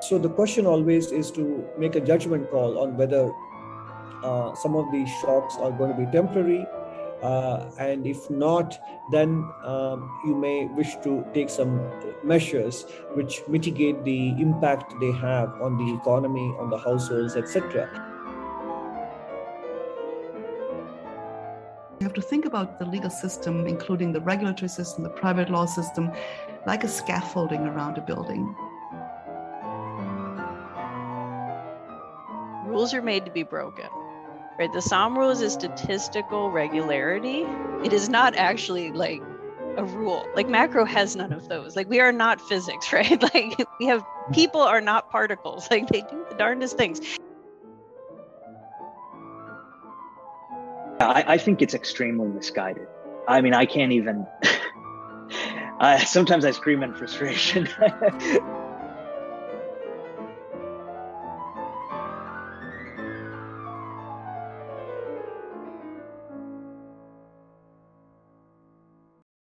So the question always is to make a judgment call on whether uh, some of these shocks are going to be temporary. Uh, and if not, then um, you may wish to take some measures which mitigate the impact they have on the economy, on the households, etc. You have to think about the legal system, including the regulatory system, the private law system, like a scaffolding around a building. Rules are made to be broken. Right? The Sahm rule is a statistical regularity. It is not actually like a rule. Like macro has none of those. Like we are not physics, right? Like we have people are not particles. Like they do the darndest things. I, I think it's extremely misguided. I mean, I can't even. uh, sometimes I scream in frustration.